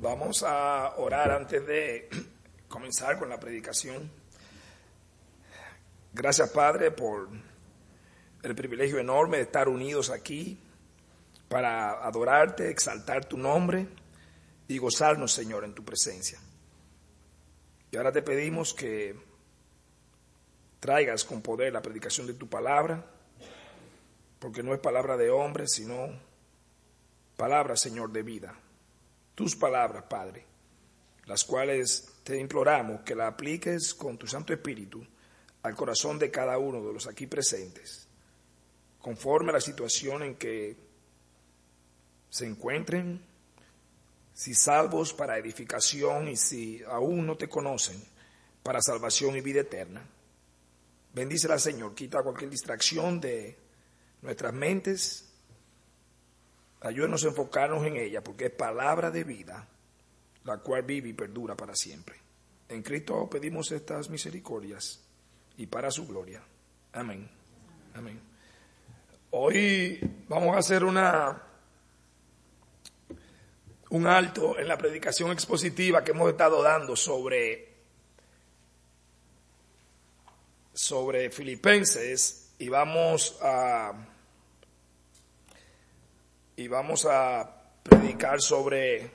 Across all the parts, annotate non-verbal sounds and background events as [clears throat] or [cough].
Vamos a orar antes de [clears throat] comenzar con la predicación. Gracias Padre por el privilegio enorme de estar unidos aquí para adorarte, exaltar tu nombre y gozarnos Señor en tu presencia. Y ahora te pedimos que traigas con poder la predicación de tu palabra, porque no es palabra de hombre, sino palabra, Señor, de vida tus palabras, Padre, las cuales te imploramos que la apliques con tu Santo Espíritu al corazón de cada uno de los aquí presentes, conforme a la situación en que se encuentren, si salvos para edificación y si aún no te conocen, para salvación y vida eterna. Bendícela, Señor, quita cualquier distracción de nuestras mentes Ayúdenos a enfocarnos en ella porque es palabra de vida, la cual vive y perdura para siempre. En Cristo pedimos estas misericordias y para su gloria. Amén. Amén. Hoy vamos a hacer una un alto en la predicación expositiva que hemos estado dando sobre sobre Filipenses y vamos a y vamos a predicar sobre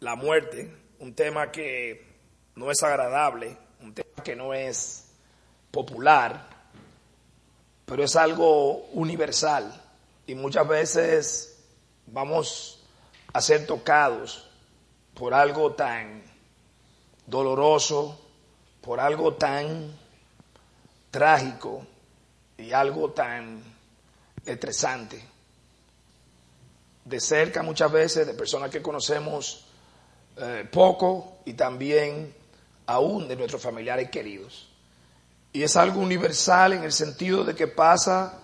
la muerte, un tema que no es agradable, un tema que no es popular, pero es algo universal. Y muchas veces vamos a ser tocados por algo tan doloroso, por algo tan trágico y algo tan estresante de cerca muchas veces, de personas que conocemos eh, poco y también aún de nuestros familiares queridos. Y es algo universal en el sentido de que pasa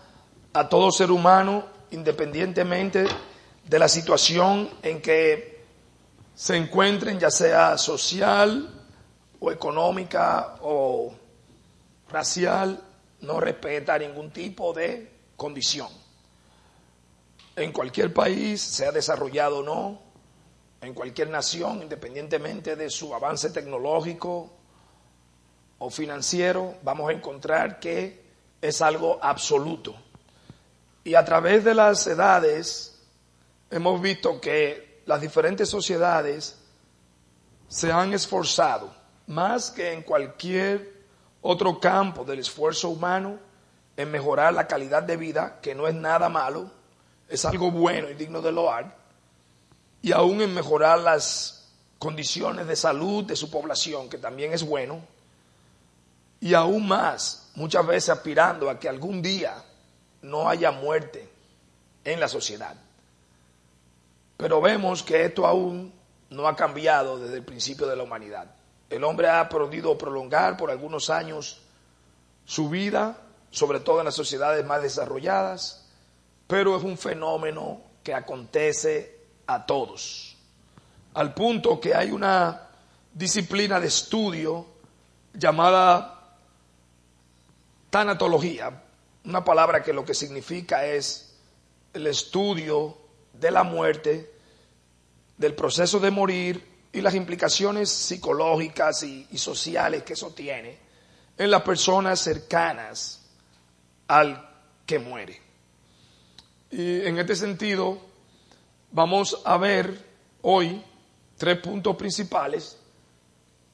a todo ser humano independientemente de la situación en que se encuentren, ya sea social o económica o racial, no respeta ningún tipo de condición en cualquier país, sea desarrollado o no, en cualquier nación, independientemente de su avance tecnológico o financiero, vamos a encontrar que es algo absoluto. Y a través de las edades hemos visto que las diferentes sociedades se han esforzado más que en cualquier otro campo del esfuerzo humano en mejorar la calidad de vida, que no es nada malo, es algo bueno y digno de loar, y aún en mejorar las condiciones de salud de su población, que también es bueno, y aún más, muchas veces aspirando a que algún día no haya muerte en la sociedad. Pero vemos que esto aún no ha cambiado desde el principio de la humanidad. El hombre ha podido prolongar por algunos años su vida, sobre todo en las sociedades más desarrolladas, pero es un fenómeno que acontece a todos, al punto que hay una disciplina de estudio llamada tanatología, una palabra que lo que significa es el estudio de la muerte, del proceso de morir y las implicaciones psicológicas y, sociales que eso tiene en las personas cercanas al que muere. Y en este sentido, vamos a ver hoy tres puntos principales.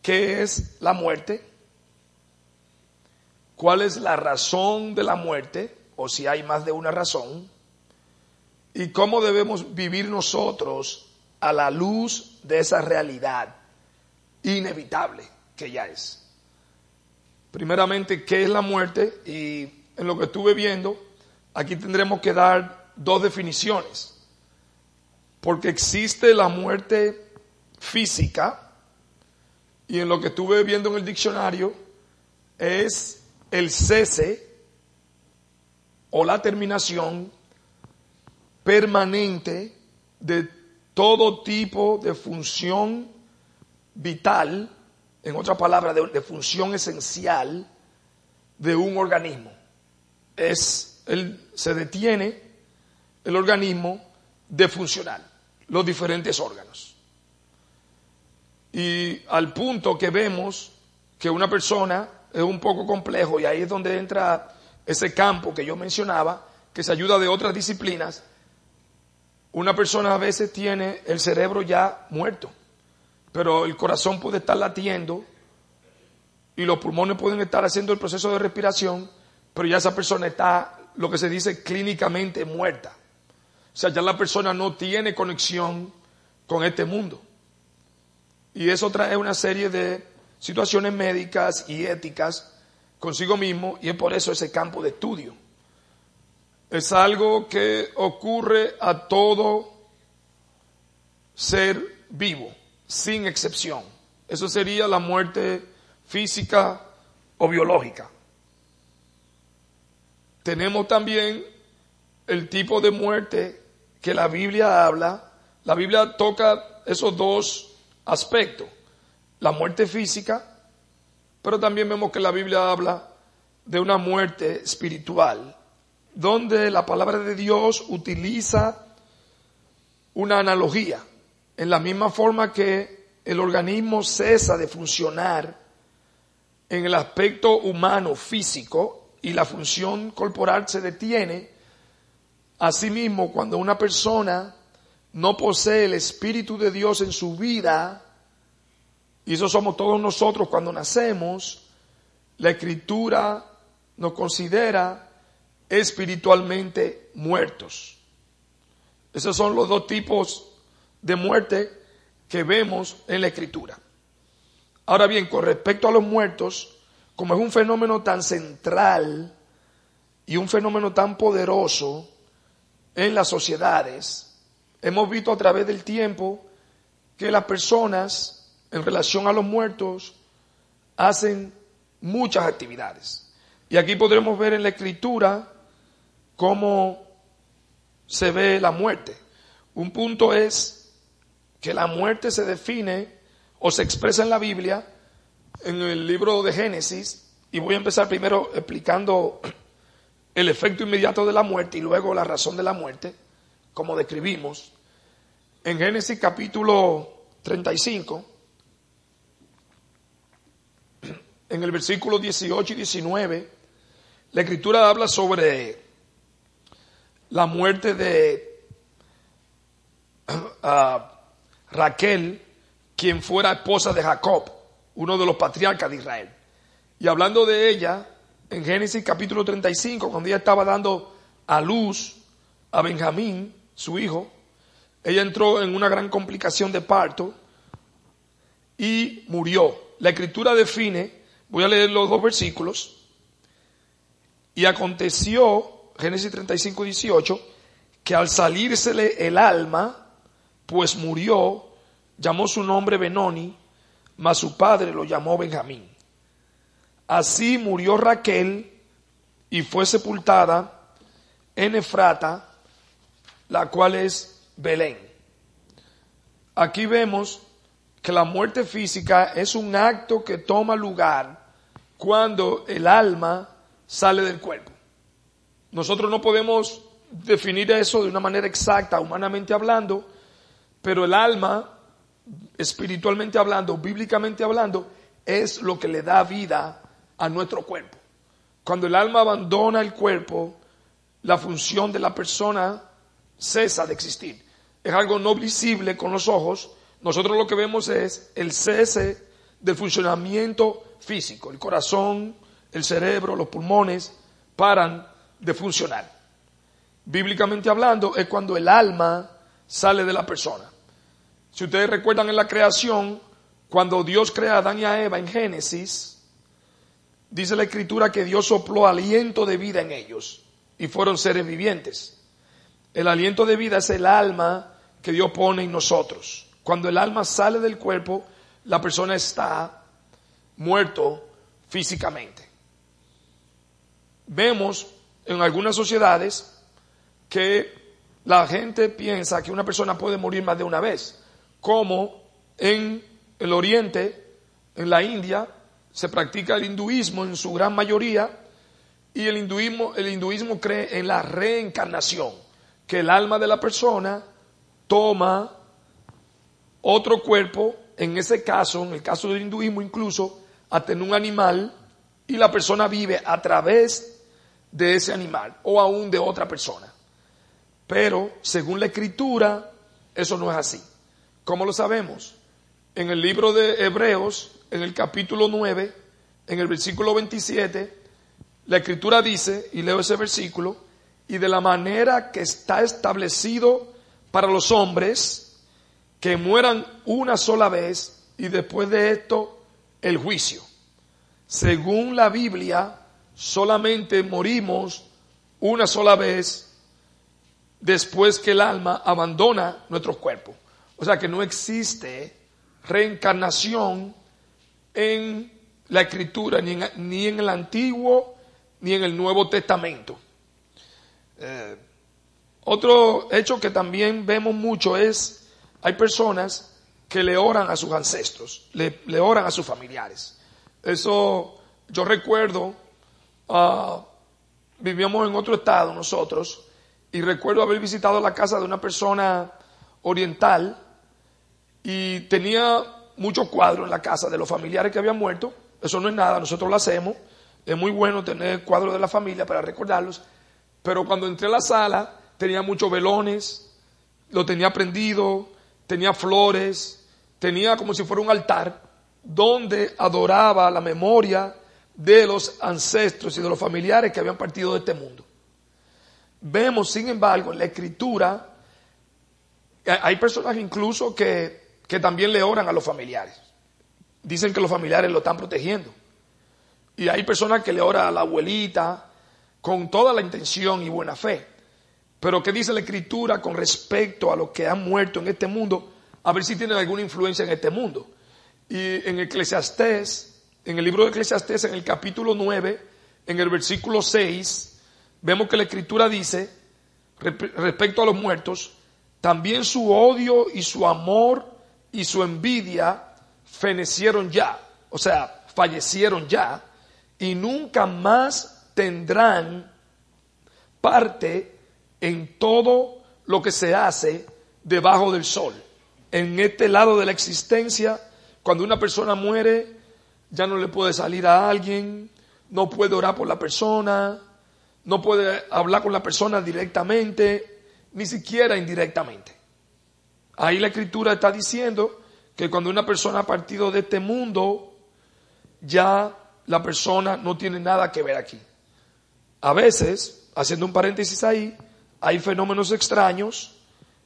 ¿Qué es la muerte? ¿Cuál es la razón de la muerte? O si hay más de una razón. ¿Y cómo debemos vivir nosotros a la luz de esa realidad inevitable que ya es? Primeramente, ¿qué es la muerte? Y en lo que estuve viendo, aquí tendremos que dar dos definiciones. Porque existe la muerte física, y en lo que estuve viendo en el diccionario, es el cese o la terminación permanente de todo tipo de función vital, en otra palabra, de, de función esencial de un organismo. Es, él se detiene el organismo de funcionar, los diferentes órganos. Y al punto que vemos que una persona es un poco complejo y ahí es donde entra ese campo que yo mencionaba, que se ayuda de otras disciplinas, una persona a veces tiene el cerebro ya muerto, pero el corazón puede estar latiendo y los pulmones pueden estar haciendo el proceso de respiración, pero ya esa persona está, lo que se dice, clínicamente muerta. O sea, ya la persona no tiene conexión con este mundo. Y eso trae una serie de situaciones médicas y éticas consigo mismo y es por eso ese campo de estudio. Es algo que ocurre a todo ser vivo, sin excepción. Eso sería la muerte física o biológica. Tenemos también el tipo de muerte que la Biblia habla. La Biblia toca esos dos aspectos, la muerte física, pero también vemos que la Biblia habla de una muerte espiritual, donde la palabra de Dios utiliza una analogía, en la misma forma que el organismo cesa de funcionar en el aspecto humano, físico, y la función corporal se detiene, asimismo, cuando una persona no posee el Espíritu de Dios en su vida, y eso somos todos nosotros cuando nacemos, la Escritura nos considera espiritualmente muertos. Esos son los dos tipos de muerte que vemos en la Escritura. Ahora bien, con respecto a los muertos, como es un fenómeno tan central y un fenómeno tan poderoso en las sociedades, hemos visto a través del tiempo que las personas en relación a los muertos hacen muchas actividades. Y aquí podremos ver en la escritura cómo se ve la muerte. Un punto es que la muerte se define o se expresa en la Biblia, en el libro de Génesis, y voy a empezar primero explicando el efecto inmediato de la muerte y luego la razón de la muerte, como describimos. En Génesis capítulo 35, en el versículo 18 y 19, la escritura habla sobre la muerte de Raquel quien fuera esposa de Jacob, uno de los patriarcas de Israel. Y hablando de ella, en Génesis capítulo 35, cuando ella estaba dando a luz a Benjamín, su hijo, ella entró en una gran complicación de parto y murió. La escritura define, voy a leer los dos versículos, y aconteció, Génesis 35, 18, que al salírsele el alma, pues murió, llamó su nombre Benoni, mas su padre lo llamó Benjamín. Así murió Raquel y fue sepultada en Efrata, la cual es Belén. Aquí vemos que la muerte física es un acto que toma lugar cuando el alma sale del cuerpo. Nosotros no podemos definir eso de una manera exacta, humanamente hablando, pero el alma espiritualmente hablando, bíblicamente hablando, es lo que le da vida a nuestro cuerpo. Cuando el alma abandona el cuerpo, la función de la persona cesa de existir. Es algo no visible con los ojos. Nosotros lo que vemos es el cese del funcionamiento físico. El corazón, el cerebro, los pulmones paran de funcionar. Bíblicamente hablando, es cuando el alma sale de la persona. Si ustedes recuerdan en la creación, cuando Dios crea a Adán y a Eva en Génesis, dice la escritura que Dios sopló aliento de vida en ellos y fueron seres vivientes. El aliento de vida es el alma que Dios pone en nosotros. Cuando el alma sale del cuerpo, la persona está muerto físicamente. Vemos en algunas sociedades que la gente piensa que una persona puede morir más de una vez como en el Oriente, en la India, se practica el hinduismo en su gran mayoría y el hinduismo, el hinduismo cree en la reencarnación, que el alma de la persona toma otro cuerpo en ese caso, en el caso del hinduismo incluso, a tener un animal y la persona vive a través de ese animal o aún de otra persona. Pero, según la escritura, eso no es así. ¿Cómo lo sabemos? En el libro de Hebreos, en el capítulo 9, en el versículo 27, la escritura dice, y leo ese versículo, y de la manera que está establecido para los hombres, que mueran una sola vez y después de esto el juicio. Según la Biblia, solamente morimos una sola vez después que el alma abandona nuestro cuerpo. O sea que no existe reencarnación en la escritura, ni en, ni en el Antiguo ni en el Nuevo Testamento. Eh, otro hecho que también vemos mucho es, hay personas que le oran a sus ancestros, le, oran a sus familiares. Eso, yo recuerdo, uh, vivíamos en otro estado nosotros, y recuerdo haber visitado la casa de una persona oriental y tenía muchos cuadros en la casa de los familiares que habían muerto. Eso no es nada, nosotros lo hacemos. Es muy bueno tener cuadros de la familia para recordarlos, pero cuando entré a la sala tenía muchos velones, lo tenía prendido, tenía flores, tenía como si fuera un altar donde adoraba la memoria de los ancestros y de los familiares que habían partido de este mundo. Vemos, sin embargo, en la escritura, hay personas incluso que, que también le oran a los familiares. Dicen que los familiares lo están protegiendo. Y hay personas que le oran a la abuelita con toda la intención y buena fe. Pero ¿qué dice la escritura con respecto a los que han muerto en este mundo? A ver si tienen alguna influencia en este mundo. Y en Eclesiastés, en el libro de Eclesiastés, en el capítulo 9, en el versículo 6, vemos que la escritura dice, respecto a los muertos, también su odio y su amor y su envidia fenecieron ya, o sea, fallecieron ya, y nunca más tendrán parte en todo lo que se hace debajo del sol. En este lado de la existencia, cuando una persona muere, ya no le puede salir a alguien, no puede orar por la persona, no puede hablar con la persona directamente, ni siquiera indirectamente. Ahí la escritura está diciendo que cuando una persona ha partido de este mundo, ya la persona no tiene nada que ver aquí. A veces, haciendo un paréntesis ahí, hay fenómenos extraños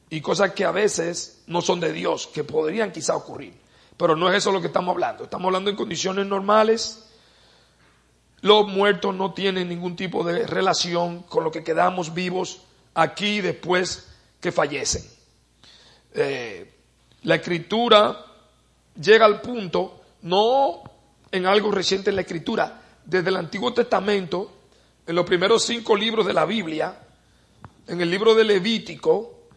y cosas que a veces no son de Dios, que podrían quizá ocurrir. Pero no es eso lo que estamos hablando. Estamos hablando en condiciones normales. Los muertos no tienen ningún tipo de relación con lo que quedamos vivos aquí después que fallecen. Eh, la escritura llega al punto, no en algo reciente en la escritura. Desde el Antiguo Testamento, en los primeros cinco libros de la Biblia, en el libro de Levítico,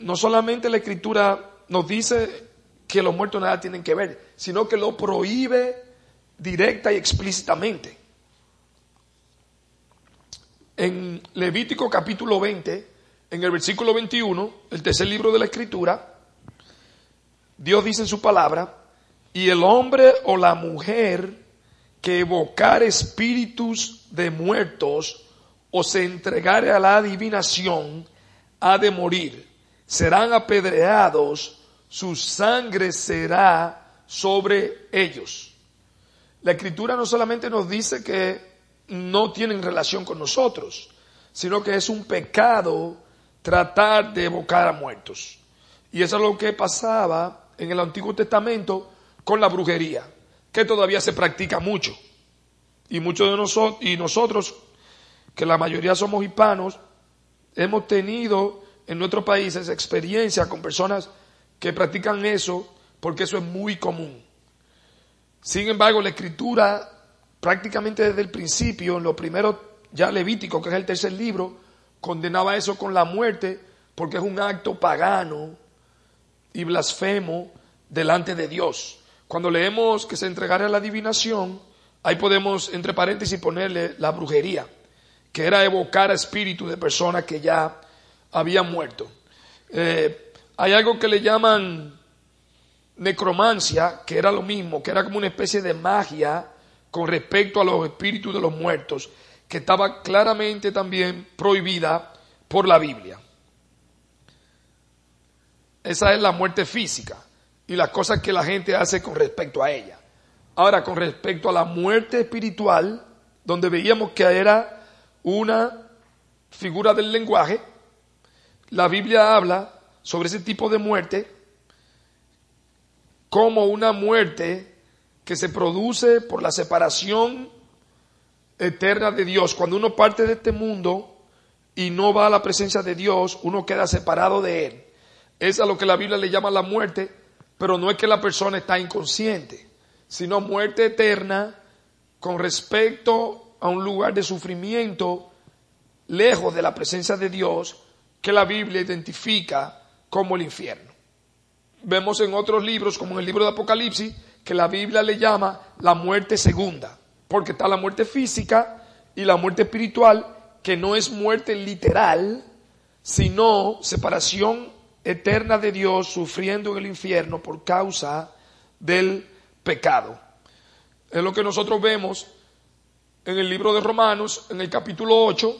no solamente la escritura nos dice que los muertos nada tienen que ver, sino que lo prohíbe directa y explícitamente. En Levítico capítulo 20, en el versículo 21, el tercer libro de la escritura, Dios dice en su palabra, y el hombre o la mujer que evocar espíritus de muertos o se entregare a la adivinación ha de morir. Serán apedreados, su sangre será sobre ellos. La escritura no solamente nos dice que no tienen relación con nosotros, sino que es un pecado tratar de evocar a muertos. Y eso es lo que pasaba en el Antiguo Testamento con la brujería, que todavía se practica mucho. Y muchos de nosotros, y nosotros, que la mayoría somos hispanos, hemos tenido en nuestros países experiencia con personas que practican eso, porque eso es muy común. Sin embargo, la escritura, prácticamente desde el principio, en lo primero, ya Levítico, que es el tercer libro, condenaba eso con la muerte, porque es un acto pagano y blasfemo delante de Dios. Cuando leemos que se entregara a la adivinación, ahí podemos, entre paréntesis, ponerle la brujería, que era evocar a espíritu de personas que ya habían muerto. Eh, hay algo que le llaman necromancia, que era lo mismo, que era como una especie de magia con respecto a los espíritus de los muertos, que estaba claramente también prohibida por la Biblia. Esa es la muerte física y las cosas que la gente hace con respecto a ella. Ahora, con respecto a la muerte espiritual, donde veíamos que era una figura del lenguaje, la Biblia habla sobre ese tipo de muerte como una muerte que se produce por la separación eterna de Dios. Cuando uno parte de este mundo y no va a la presencia de Dios, uno queda separado de Él. Es lo que la Biblia le llama la muerte, pero no es que la persona está inconsciente, sino muerte eterna con respecto a un lugar de sufrimiento lejos de la presencia de Dios que la Biblia identifica como el infierno. Vemos en otros libros, como en el libro de Apocalipsis, que la Biblia le llama la muerte segunda, porque está la muerte física y la muerte espiritual, que no es muerte literal, sino separación eterna de Dios sufriendo en el infierno por causa del pecado. Es lo que nosotros vemos en el libro de Romanos, en el capítulo 8,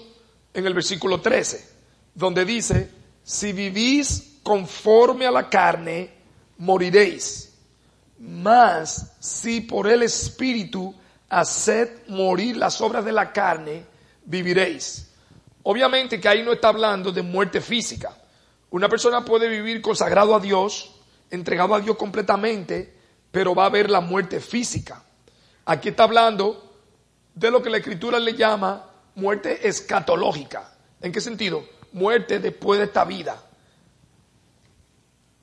en el versículo 13, donde dice, si vivís conforme a la carne, moriréis. Mas si por el Espíritu haced morir las obras de la carne, viviréis. Obviamente que ahí no está hablando de muerte física. Una persona puede vivir consagrado a Dios, entregado a Dios completamente, pero va a haber la muerte física. Aquí está hablando de lo que la Escritura le llama muerte escatológica. ¿En qué sentido? Muerte después de esta vida.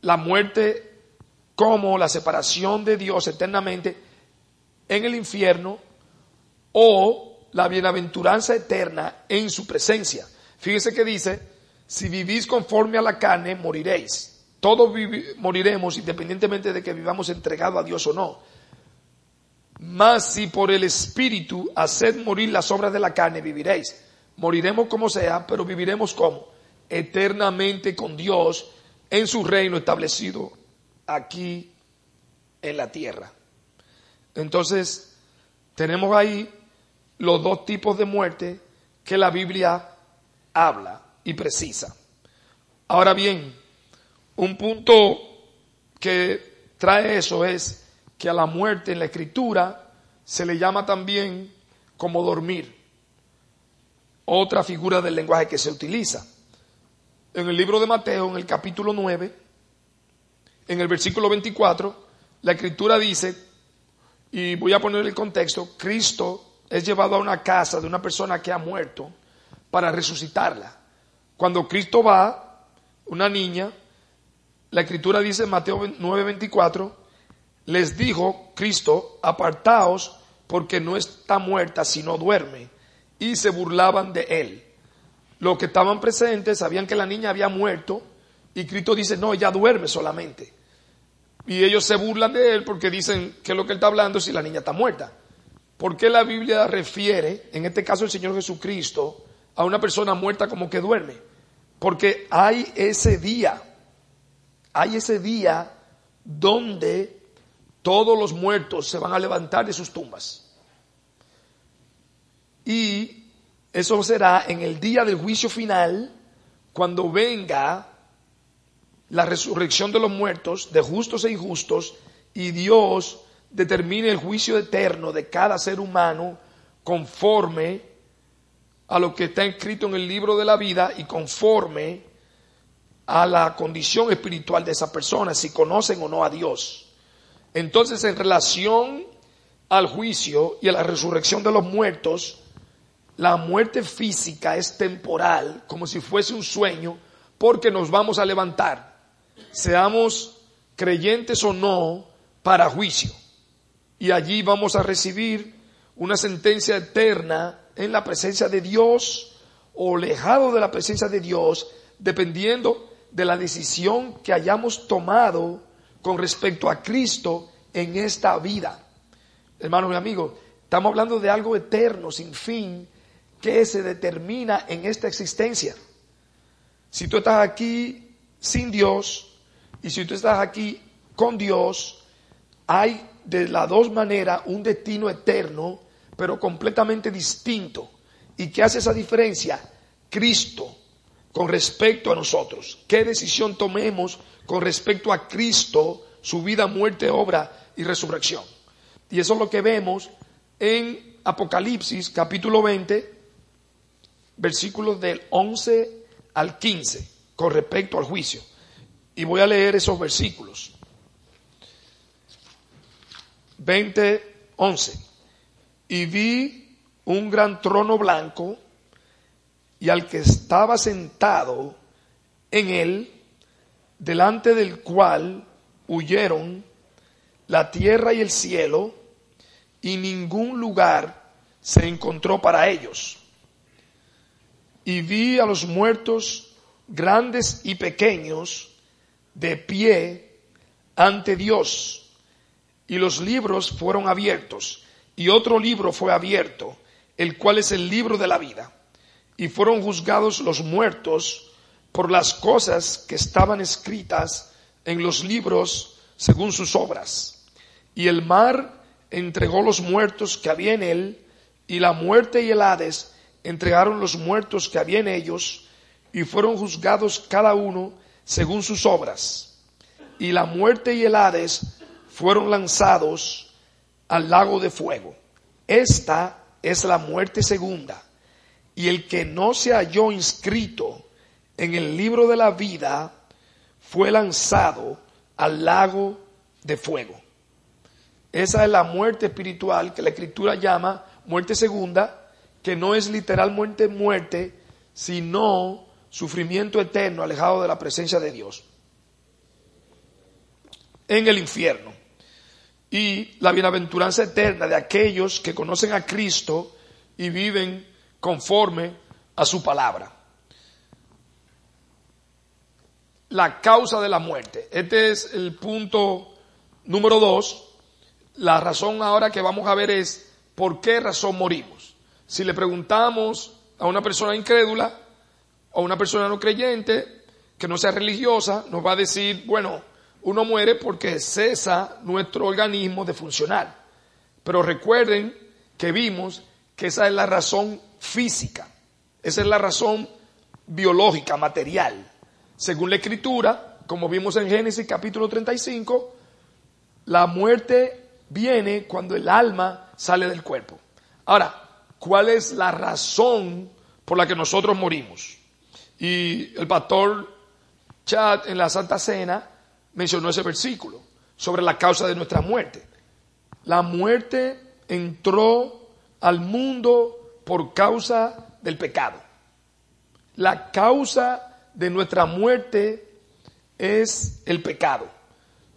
La muerte como la separación de Dios eternamente en el infierno o la bienaventuranza eterna en su presencia. Fíjese que dice, si vivís conforme a la carne, moriréis. Todos moriremos independientemente de que vivamos entregados a Dios o no. Mas si por el Espíritu haced morir las obras de la carne, viviréis. Moriremos como sea, pero viviremos como? Eternamente con Dios en su reino establecido aquí en la tierra. Entonces, tenemos ahí los dos tipos de muerte que la Biblia habla y precisa. Ahora bien, un punto que trae eso es que a la muerte en la escritura se le llama también como dormir. Otra figura del lenguaje que se utiliza. En el libro de Mateo, en el capítulo 9, en el versículo 24, la escritura dice, y voy a poner el contexto, Cristo es llevado a una casa de una persona que ha muerto para resucitarla. Cuando Cristo va, una niña, la escritura dice en Mateo 9:24, les dijo Cristo, apartaos porque no está muerta sino duerme. Y se burlaban de él. Los que estaban presentes sabían que la niña había muerto y Cristo dice, no, ella duerme solamente. Y ellos se burlan de él porque dicen que lo que él está hablando es si la niña está muerta. ¿Por qué la Biblia refiere, en este caso el Señor Jesucristo, a una persona muerta como que duerme. Porque hay ese día, hay ese día donde todos los muertos se van a levantar de sus tumbas. Y eso será en el día del juicio final, cuando venga la resurrección de los muertos, de justos e injustos, y Dios determine el juicio eterno de cada ser humano conforme a lo que está escrito en el libro de la vida y conforme a la condición espiritual de esa persona, si conocen o no a Dios. Entonces, en relación al juicio y a la resurrección de los muertos, la muerte física es temporal, como si fuese un sueño, porque nos vamos a levantar, seamos creyentes o no, para juicio. Y allí vamos a recibir una sentencia eterna en la presencia de Dios o lejado de la presencia de Dios, dependiendo de la decisión que hayamos tomado con respecto a Cristo en esta vida. Hermanos y amigos, estamos hablando de algo eterno, sin fin, que se determina en esta existencia. Si tú estás aquí sin Dios y si tú estás aquí con Dios, hay de las dos maneras un destino eterno, pero completamente distinto. ¿Y qué hace esa diferencia? Cristo con respecto a nosotros. ¿Qué decisión tomemos con respecto a Cristo, su vida, muerte, obra y resurrección? Y eso es lo que vemos en Apocalipsis capítulo 20, versículos del 11 al 15, con respecto al juicio. Y voy a leer esos versículos. 20, 11. Y vi un gran trono blanco y al que estaba sentado en él, delante del cual huyeron la tierra y el cielo, y ningún lugar se encontró para ellos. Y vi a los muertos grandes y pequeños de pie ante Dios, y los libros fueron abiertos, y otro libro fue abierto, el cual es el libro de la vida y fueron juzgados los muertos por las cosas que estaban escritas en los libros según sus obras. Y el mar entregó los muertos que había en él, y la muerte y el Hades entregaron los muertos que había en ellos, y fueron juzgados cada uno según sus obras. Y la muerte y el Hades fueron lanzados al lago de fuego. Esta es la muerte segunda y el que no se halló inscrito en el libro de la vida fue lanzado al lago de fuego. Esa es la muerte espiritual que la escritura llama muerte segunda, que no es literalmente muerte, sino sufrimiento eterno alejado de la presencia de Dios en el infierno. Y la bienaventuranza eterna de aquellos que conocen a Cristo y viven conforme a su palabra. La causa de la muerte. Este es el punto número dos. La razón ahora que vamos a ver es por qué razón morimos. Si le preguntamos a una persona incrédula o una persona no creyente que no sea religiosa, nos va a decir, bueno, uno muere porque cesa nuestro organismo de funcionar. Pero recuerden que vimos que esa es la razón física. Esa es la razón biológica, material. Según la escritura, como vimos en Génesis capítulo 35, la muerte viene cuando el alma sale del cuerpo. Ahora, ¿cuál es la razón por la que nosotros morimos? Y el pastor Chad en la Santa Cena mencionó ese versículo sobre la causa de nuestra muerte. La muerte entró al mundo por causa del pecado. La causa de nuestra muerte es el pecado.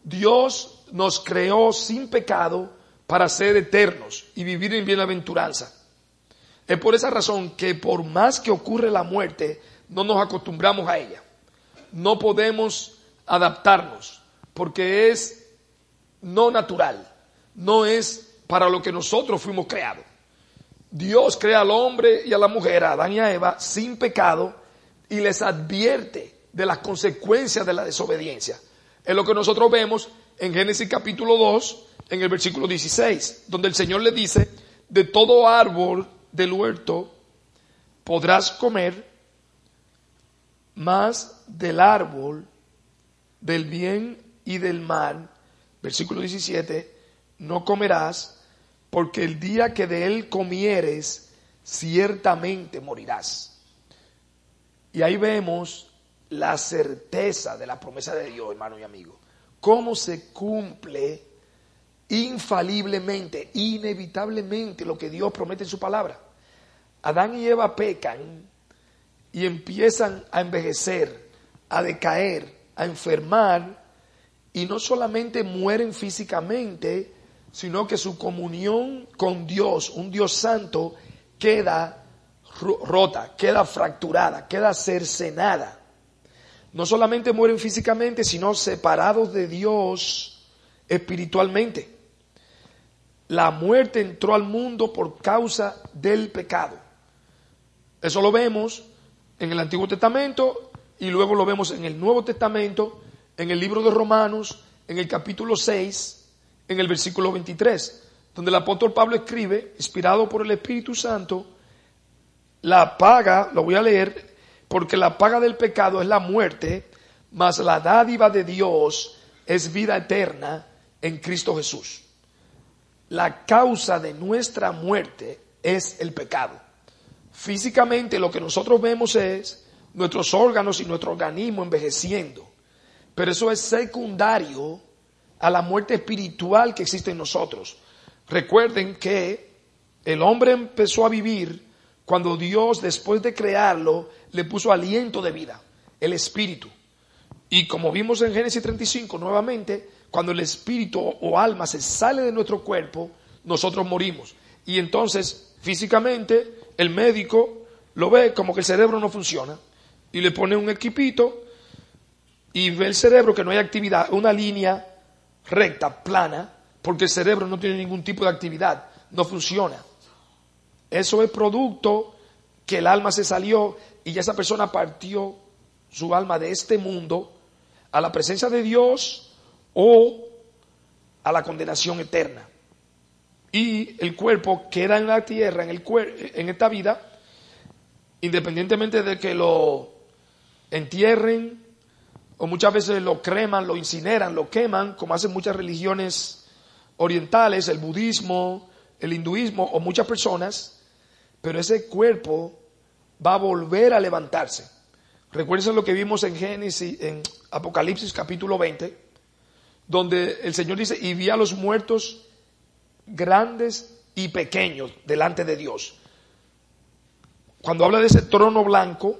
Dios nos creó sin pecado para ser eternos y vivir en bienaventuranza. Es por esa razón que por más que ocurre la muerte, no nos acostumbramos a ella. No podemos adaptarnos porque es no natural, no es para lo que nosotros fuimos creados. Dios crea al hombre y a la mujer, a Adán y a Eva, sin pecado y les advierte de las consecuencias de la desobediencia. Es lo que nosotros vemos en Génesis capítulo 2, en el versículo 16, donde el Señor le dice, de todo árbol del huerto podrás comer, más del árbol del bien y del mal, versículo 17, no comerás, porque el día que de él comieres, ciertamente morirás. Y ahí vemos la certeza de la promesa de Dios, hermano y amigo. Cómo se cumple infaliblemente, inevitablemente lo que Dios promete en su palabra. Adán y Eva pecan y empiezan a envejecer, a decaer, a enfermar, y no solamente mueren físicamente, sino que su comunión con Dios, un Dios santo, queda rota, queda fracturada, queda cercenada. No solamente mueren físicamente, sino separados de Dios espiritualmente. La muerte entró al mundo por causa del pecado. Eso lo vemos en el Antiguo Testamento y luego lo vemos en el Nuevo Testamento, en el libro de Romanos, en el capítulo 6, en el versículo 23, donde el apóstol Pablo escribe, inspirado por el Espíritu Santo, la paga, lo voy a leer, porque la paga del pecado es la muerte, mas la dádiva de Dios es vida eterna en Cristo Jesús. La causa de nuestra muerte es el pecado. Físicamente lo que nosotros vemos es nuestros órganos y nuestro organismo envejeciendo. Pero eso es secundario a la muerte espiritual que existe en nosotros. Recuerden que el hombre empezó a vivir cuando Dios, después de crearlo, le puso aliento de vida, el espíritu. Y como vimos en Génesis 35, nuevamente, cuando el espíritu o alma se sale de nuestro cuerpo, nosotros morimos. Y entonces, físicamente, el médico lo ve como que el cerebro no funciona y le pone un equipito y ve el cerebro que no hay actividad, una línea recta, plana, porque el cerebro no tiene ningún tipo de actividad, no funciona. Eso es producto que el alma se salió y ya esa persona partió su alma de este mundo a la presencia de Dios o a la condenación eterna. Y el cuerpo queda en la tierra, en, el en esta vida, independientemente de que lo entierren o muchas veces lo creman, lo incineran, lo queman, como hacen muchas religiones orientales, el budismo, el hinduismo o muchas personas, pero ese cuerpo va a volver a levantarse. Recuerden lo que vimos en Génesis, en Apocalipsis capítulo 20, donde el Señor dice, y vi a los muertos grandes y pequeños delante de Dios. Cuando habla de ese trono blanco,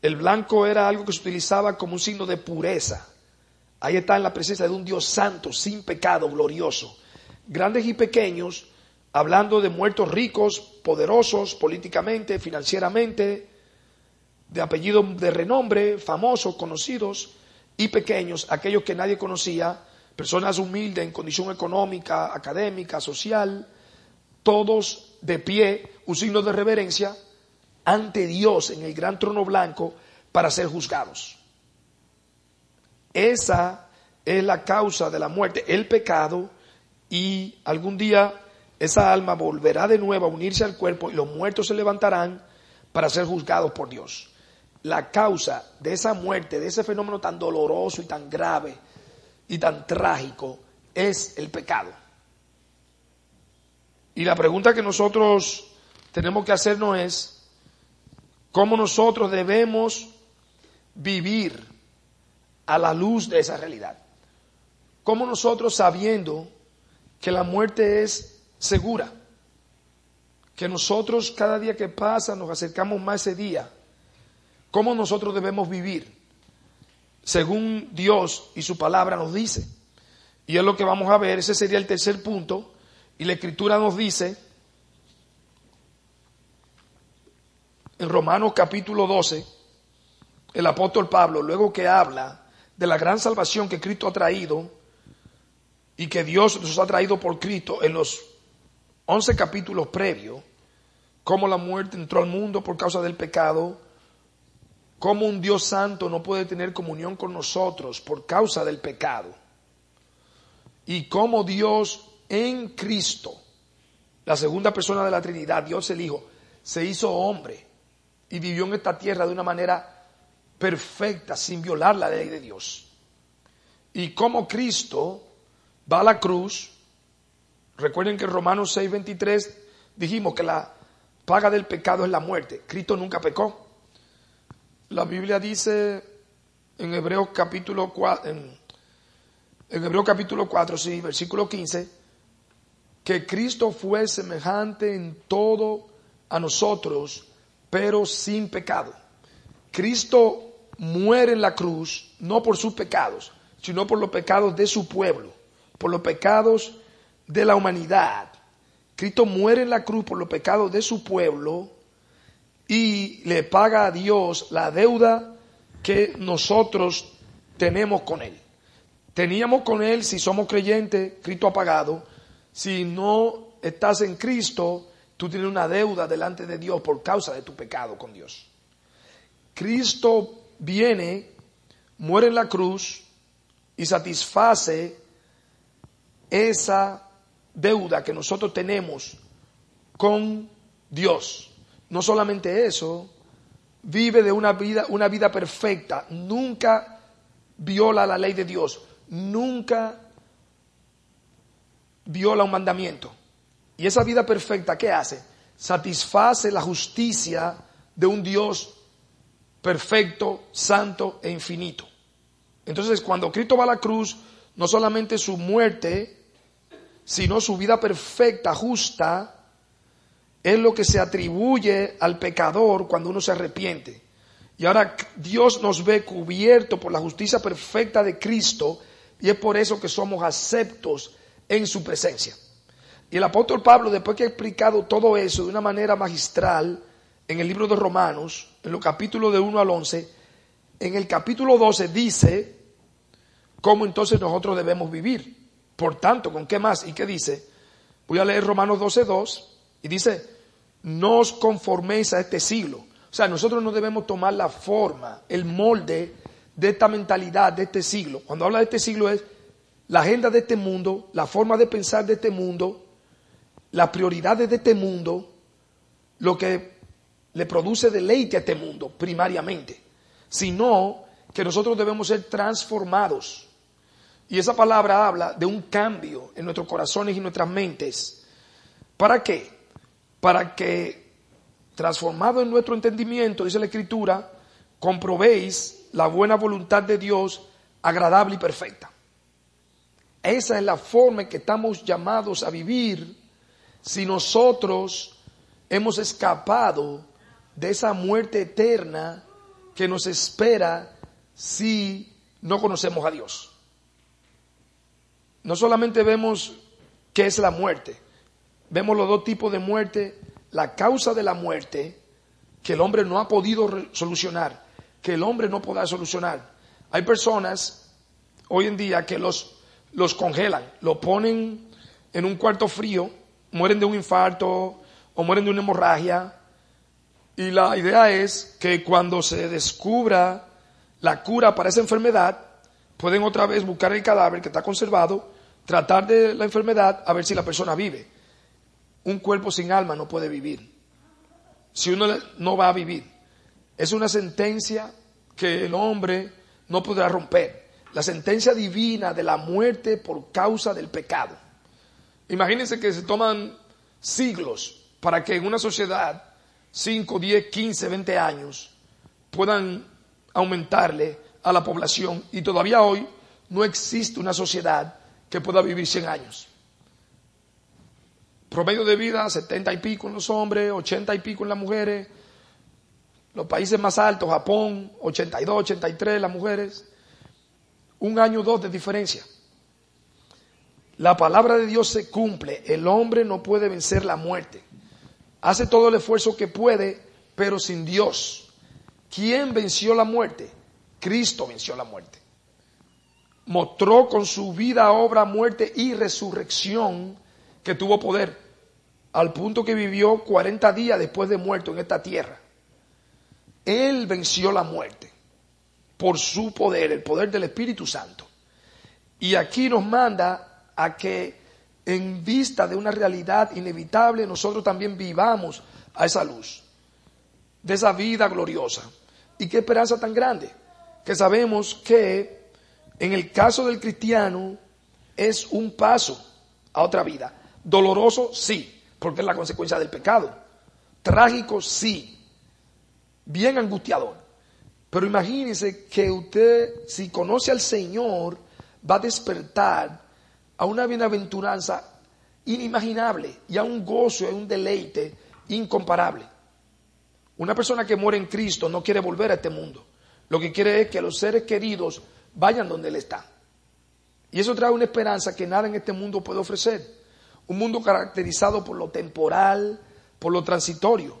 el blanco era algo que se utilizaba como un signo de pureza. Ahí está en la presencia de un Dios santo, sin pecado, glorioso. Grandes y pequeños, hablando de muertos ricos, poderosos políticamente, financieramente, de apellido de renombre, famosos, conocidos, y pequeños, aquellos que nadie conocía, personas humildes en condición económica, académica, social, todos de pie, un signo de reverencia, ante Dios en el gran trono blanco para ser juzgados. Esa es la causa de la muerte, el pecado, y algún día esa alma volverá de nuevo a unirse al cuerpo y los muertos se levantarán para ser juzgados por Dios. La causa de esa muerte, de ese fenómeno tan doloroso y tan grave y tan trágico, es el pecado. Y la pregunta que nosotros tenemos que hacernos es, cómo nosotros debemos vivir a la luz de esa realidad. Cómo nosotros sabiendo que la muerte es segura, que nosotros cada día que pasa nos acercamos más a ese día, cómo nosotros debemos vivir según Dios y su palabra nos dice. Y es lo que vamos a ver, ese sería el tercer punto, y la escritura nos dice, en Romanos capítulo 12, el apóstol Pablo, luego que habla de la gran salvación que Cristo ha traído y que Dios nos ha traído por Cristo en los 11 capítulos previos, cómo la muerte entró al mundo por causa del pecado, cómo un Dios santo no puede tener comunión con nosotros por causa del pecado, y cómo Dios en Cristo, la segunda persona de la Trinidad, Dios el Hijo, se hizo hombre y vivió en esta tierra de una manera perfecta, sin violar la ley de Dios. Y como Cristo va a la cruz, recuerden que en Romanos 6:23 dijimos que la paga del pecado es la muerte. Cristo nunca pecó. La Biblia dice en Hebreos capítulo 4, en, Hebreos capítulo 4, sí, versículo 15, que Cristo fue semejante en todo a nosotros, pero sin pecado. Cristo muere en la cruz no por sus pecados, sino por los pecados de su pueblo, por los pecados de la humanidad. Cristo muere en la cruz por los pecados de su pueblo y le paga a Dios la deuda que nosotros tenemos con Él. Teníamos con Él, si somos creyentes, Cristo ha pagado. Si no estás en Cristo, Tú tienes una deuda delante de Dios por causa de tu pecado con Dios. Cristo viene, muere en la cruz y satisface esa deuda que nosotros tenemos con Dios. No solamente eso, vive de una vida, una vida perfecta, nunca viola la ley de Dios, nunca viola un mandamiento. Y esa vida perfecta, ¿qué hace? Satisface la justicia de un Dios perfecto, santo e infinito. Entonces, cuando Cristo va a la cruz, no solamente su muerte, sino su vida perfecta, justa, es lo que se atribuye al pecador cuando uno se arrepiente. Y ahora Dios nos ve cubierto por la justicia perfecta de Cristo y es por eso que somos aceptos en su presencia. Y el apóstol Pablo, después que ha explicado todo eso de una manera magistral en el libro de Romanos, en los capítulos de 1 al 11, en el capítulo 12 dice cómo entonces nosotros debemos vivir. Por tanto, ¿con qué más? ¿Y qué dice? Voy a leer Romanos 12, 2 y dice, no os conforméis a este siglo. O sea, nosotros no debemos tomar la forma, el molde de esta mentalidad de este siglo. Cuando habla de este siglo es la agenda de este mundo, la forma de pensar de este mundo, las prioridades de este mundo, lo que le produce deleite a este mundo primariamente, sino que nosotros debemos ser transformados. Y esa palabra habla de un cambio en nuestros corazones y nuestras mentes. ¿Para qué? Para que, transformado en nuestro entendimiento, dice la Escritura, comprobéis la buena voluntad de Dios, agradable y perfecta. Esa es la forma en que estamos llamados a vivir si nosotros hemos escapado de esa muerte eterna que nos espera si no conocemos a Dios. No solamente vemos qué es la muerte, vemos los dos tipos de muerte, la causa de la muerte que el hombre no ha podido solucionar, que el hombre no podrá solucionar. Hay personas hoy en día que los, los congelan, lo ponen en un cuarto frío, mueren de un infarto o mueren de una hemorragia, y la idea es que cuando se descubra la cura para esa enfermedad, pueden otra vez buscar el cadáver que está conservado, tratar de la enfermedad a ver si la persona vive. Un cuerpo sin alma no puede vivir. Si uno no va a vivir. Es una sentencia que el hombre no podrá romper. La sentencia divina de la muerte por causa del pecado. Imagínense que se toman siglos para que en una sociedad 5, 10, 15, 20 años puedan aumentarle a la población y todavía hoy no existe una sociedad que pueda vivir 100 años. Promedio de vida 70 y pico en los hombres, 80 y pico en las mujeres. Los países más altos, Japón, 82, 83 las mujeres. Un año o dos de diferencia. La palabra de Dios se cumple. El hombre no puede vencer la muerte hace todo el esfuerzo que puede, pero sin Dios. ¿Quién venció la muerte? Cristo venció la muerte. Mostró con su vida, obra, muerte y resurrección que tuvo poder, al punto que vivió 40 días después de muerto en esta tierra. Él venció la muerte por su poder, el poder del Espíritu Santo. Y aquí nos manda a que en vista de una realidad inevitable, nosotros también vivamos a esa luz, de esa vida gloriosa. Y qué esperanza tan grande, que sabemos que en el caso del cristiano es un paso a otra vida. Doloroso, sí, porque es la consecuencia del pecado. Trágico, sí. Bien angustiador. Pero imagínense que usted, si conoce al Señor, va a despertar a una bienaventuranza inimaginable y a un gozo a un deleite incomparable. Una persona que muere en Cristo no quiere volver a este mundo. Lo que quiere es que los seres queridos vayan donde Él está. Y eso trae una esperanza que nada en este mundo puede ofrecer. Un mundo caracterizado por lo temporal, por lo transitorio.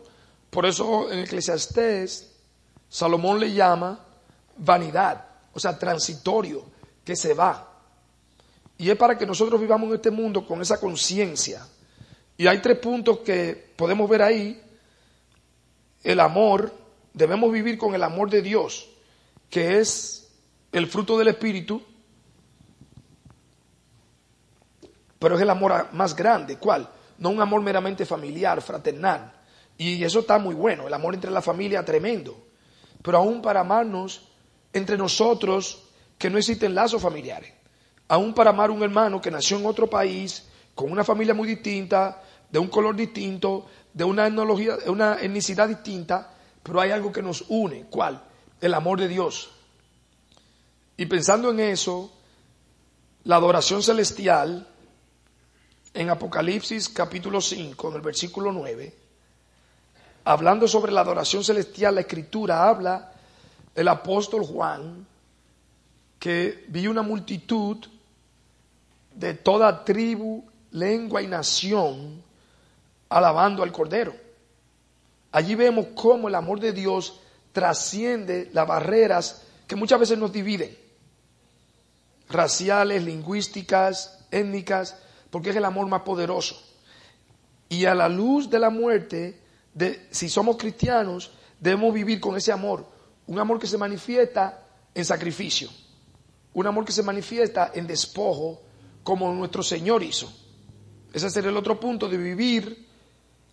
Por eso en Eclesiastés Salomón le llama vanidad, o sea, transitorio, que se va. Y es para que nosotros vivamos en este mundo con esa conciencia. Y hay tres puntos que podemos ver ahí. El amor, debemos vivir con el amor de Dios, que es el fruto del Espíritu. Pero es el amor más grande. ¿Cuál? No un amor meramente familiar, fraternal. Y eso está muy bueno, el amor entre la familia tremendo. Pero aún para amarnos entre nosotros, que no existen lazos familiares. Aún para amar a un hermano que nació en otro país, con una familia muy distinta, de un color distinto, de una etnología, una etnicidad distinta, pero hay algo que nos une. ¿Cuál? El amor de Dios. Y pensando en eso, la adoración celestial en Apocalipsis capítulo 5, en el versículo 9, hablando sobre la adoración celestial, la escritura habla el apóstol Juan que vi una multitud de toda tribu, lengua y nación alabando al Cordero. Allí vemos cómo el amor de Dios trasciende las barreras que muchas veces nos dividen, raciales, lingüísticas, étnicas, porque es el amor más poderoso. Y a la luz de la muerte, de, si somos cristianos, debemos vivir con ese amor, un amor que se manifiesta en sacrificio, un amor que se manifiesta en despojo, como nuestro Señor hizo. Ese sería el otro punto de vivir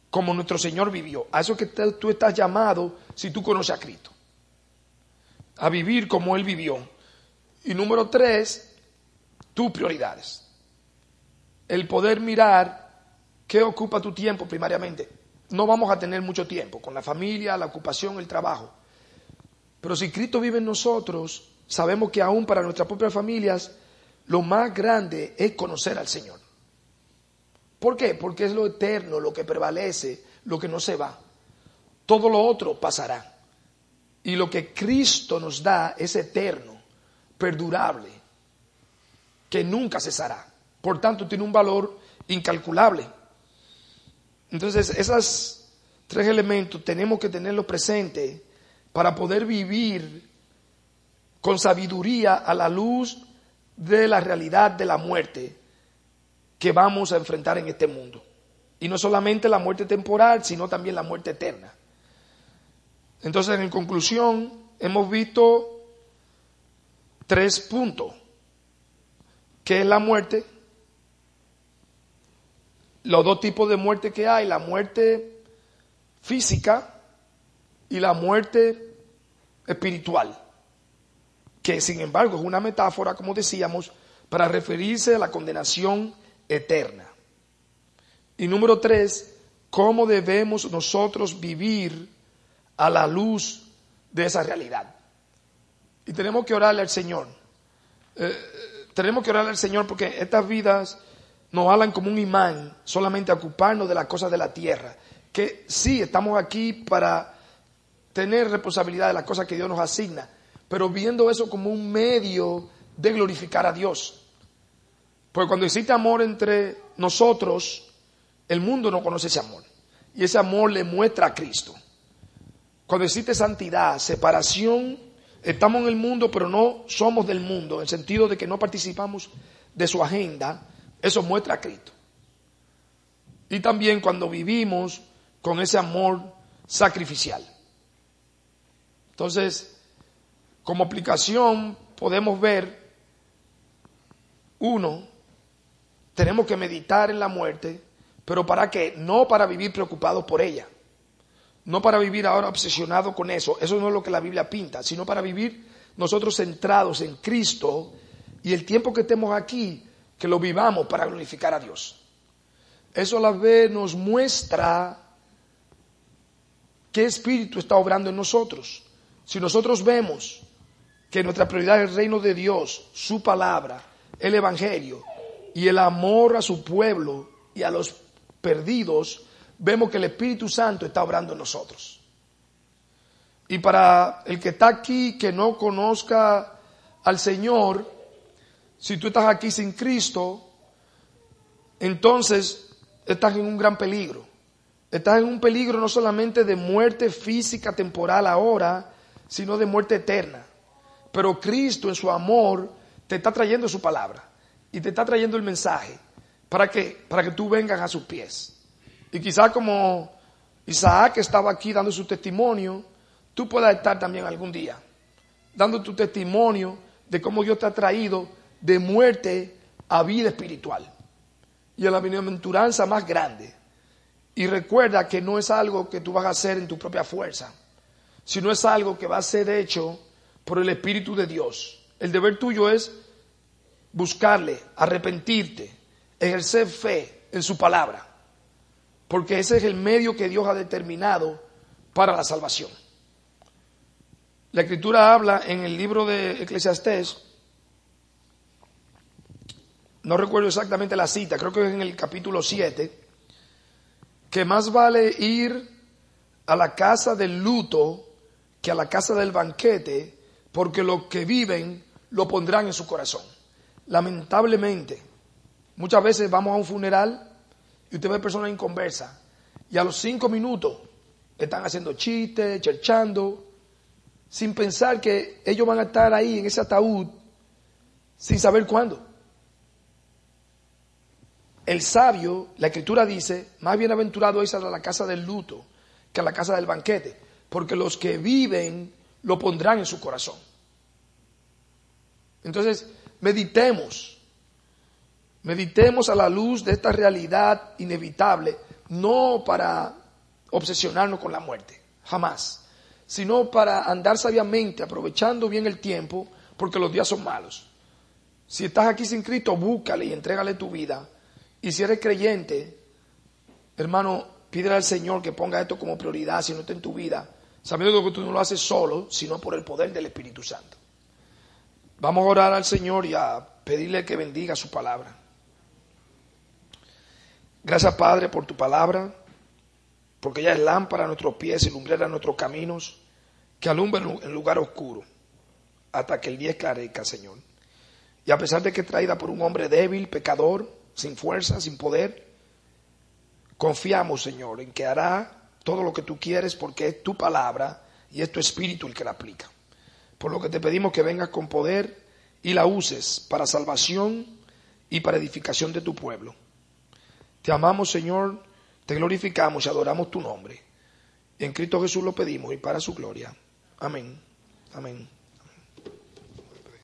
como nuestro Señor vivió. A eso que tú estás llamado si tú conoces a Cristo. A vivir como Él vivió. Y número tres, tus prioridades el poder mirar qué ocupa tu tiempo primariamente. No vamos a tener mucho tiempo con la familia, la ocupación, el trabajo. Pero si Cristo vive en nosotros, sabemos que aún para nuestras propias familias, lo más grande es conocer al Señor. ¿Por qué? Porque es lo eterno, lo que prevalece, lo que no se va. Todo lo otro pasará. Y lo que Cristo nos da es eterno, perdurable, que nunca cesará. Por tanto, tiene un valor incalculable. Entonces, esos tres elementos tenemos que tenerlos presentes para poder vivir con sabiduría a la luz de la realidad de la muerte que vamos a enfrentar en este mundo. Y no solamente la muerte temporal, sino también la muerte eterna. Entonces, en conclusión, hemos visto tres puntos. ¿Qué es la muerte? Los dos tipos de muerte que hay, la muerte física y la muerte espiritual, que sin embargo es una metáfora, como decíamos, para referirse a la condenación eterna. Y número tres, cómo debemos nosotros vivir a la luz de esa realidad. Y tenemos que orarle al Señor. Eh, tenemos que orarle al Señor porque estas vidas nos hablan como un imán solamente a ocuparnos de las cosas de la tierra. Que sí, estamos aquí para tener responsabilidad de las cosas que Dios nos asigna, pero viendo eso como un medio de glorificar a Dios. Porque cuando existe amor entre nosotros, el mundo no conoce ese amor. Y ese amor le muestra a Cristo. Cuando existe santidad, separación, estamos en el mundo, pero no somos del mundo, en el sentido de que no participamos de su agenda, eso muestra a Cristo. Y también cuando vivimos con ese amor sacrificial. Entonces, como aplicación podemos ver, uno, tenemos que meditar en la muerte, pero ¿para qué? No para vivir preocupados por ella, no para vivir ahora obsesionados con eso, eso no es lo que la Biblia pinta, sino para vivir nosotros centrados en Cristo y el tiempo que estemos aquí, que lo vivamos para glorificar a Dios. Eso a la vez nos muestra qué espíritu está obrando en nosotros. Si nosotros vemos que nuestra prioridad es el reino de Dios, su palabra, el Evangelio y el amor a su pueblo y a los perdidos, vemos que el Espíritu Santo está obrando en nosotros. Y para el que está aquí, que no conozca al Señor, si tú estás aquí sin Cristo, entonces estás en un gran peligro. Estás en un peligro no solamente de muerte física temporal ahora, sino de muerte eterna. Pero Cristo en su amor te está trayendo su palabra y te está trayendo el mensaje para que, para que tú vengas a sus pies. Y quizás como Isaac estaba aquí dando su testimonio, tú puedas estar también algún día dando tu testimonio de cómo Dios te ha traído de muerte a vida espiritual. y a la bienaventuranza más grande. Y recuerda que no es algo que tú vas a hacer en tu propia fuerza, sino es algo que va a ser hecho por el Espíritu de Dios. El deber tuyo es buscarle, arrepentirte, ejercer fe en su palabra, porque ese es el medio que Dios ha determinado para la salvación. La escritura habla en el libro de Eclesiastés, no recuerdo exactamente la cita, creo que es en el capítulo 7, que más vale ir a la casa del luto que a la casa del banquete, porque los que viven lo pondrán en su corazón. Lamentablemente, muchas veces vamos a un funeral y usted ve personas inconversas y a los cinco minutos están haciendo chistes, cherchando, sin pensar que ellos van a estar ahí en ese ataúd sin saber cuándo. El sabio, la escritura dice, más bienaventurado es a la casa del luto que a la casa del banquete, porque los que viven lo pondrán en su corazón. Entonces, meditemos, meditemos a la luz de esta realidad inevitable, no para obsesionarnos con la muerte, jamás, sino para andar sabiamente, aprovechando bien el tiempo, porque los días son malos. Si estás aquí sin Cristo, búscale y entrégale tu vida. Y si eres creyente, hermano, pídele al Señor que ponga esto como prioridad, si no está en tu vida, sabiendo que tú no lo haces solo, sino por el poder del Espíritu Santo. Vamos a orar al Señor y a pedirle que bendiga su palabra. Gracias Padre por tu palabra, porque ella es lámpara a nuestros pies y lumbrera a nuestros caminos, que alumbra en lugar oscuro, hasta que el día esclarezca, Señor. Y a pesar de que traída por un hombre débil, pecador, sin fuerza, sin poder, confiamos, Señor, en que hará todo lo que tú quieres porque es tu palabra y es tu espíritu el que la aplica. Por lo que te pedimos que vengas con poder y la uses para salvación y para edificación de tu pueblo. Te amamos, Señor, te glorificamos y adoramos tu nombre. En Cristo Jesús lo pedimos y para su gloria. Amén. Amén.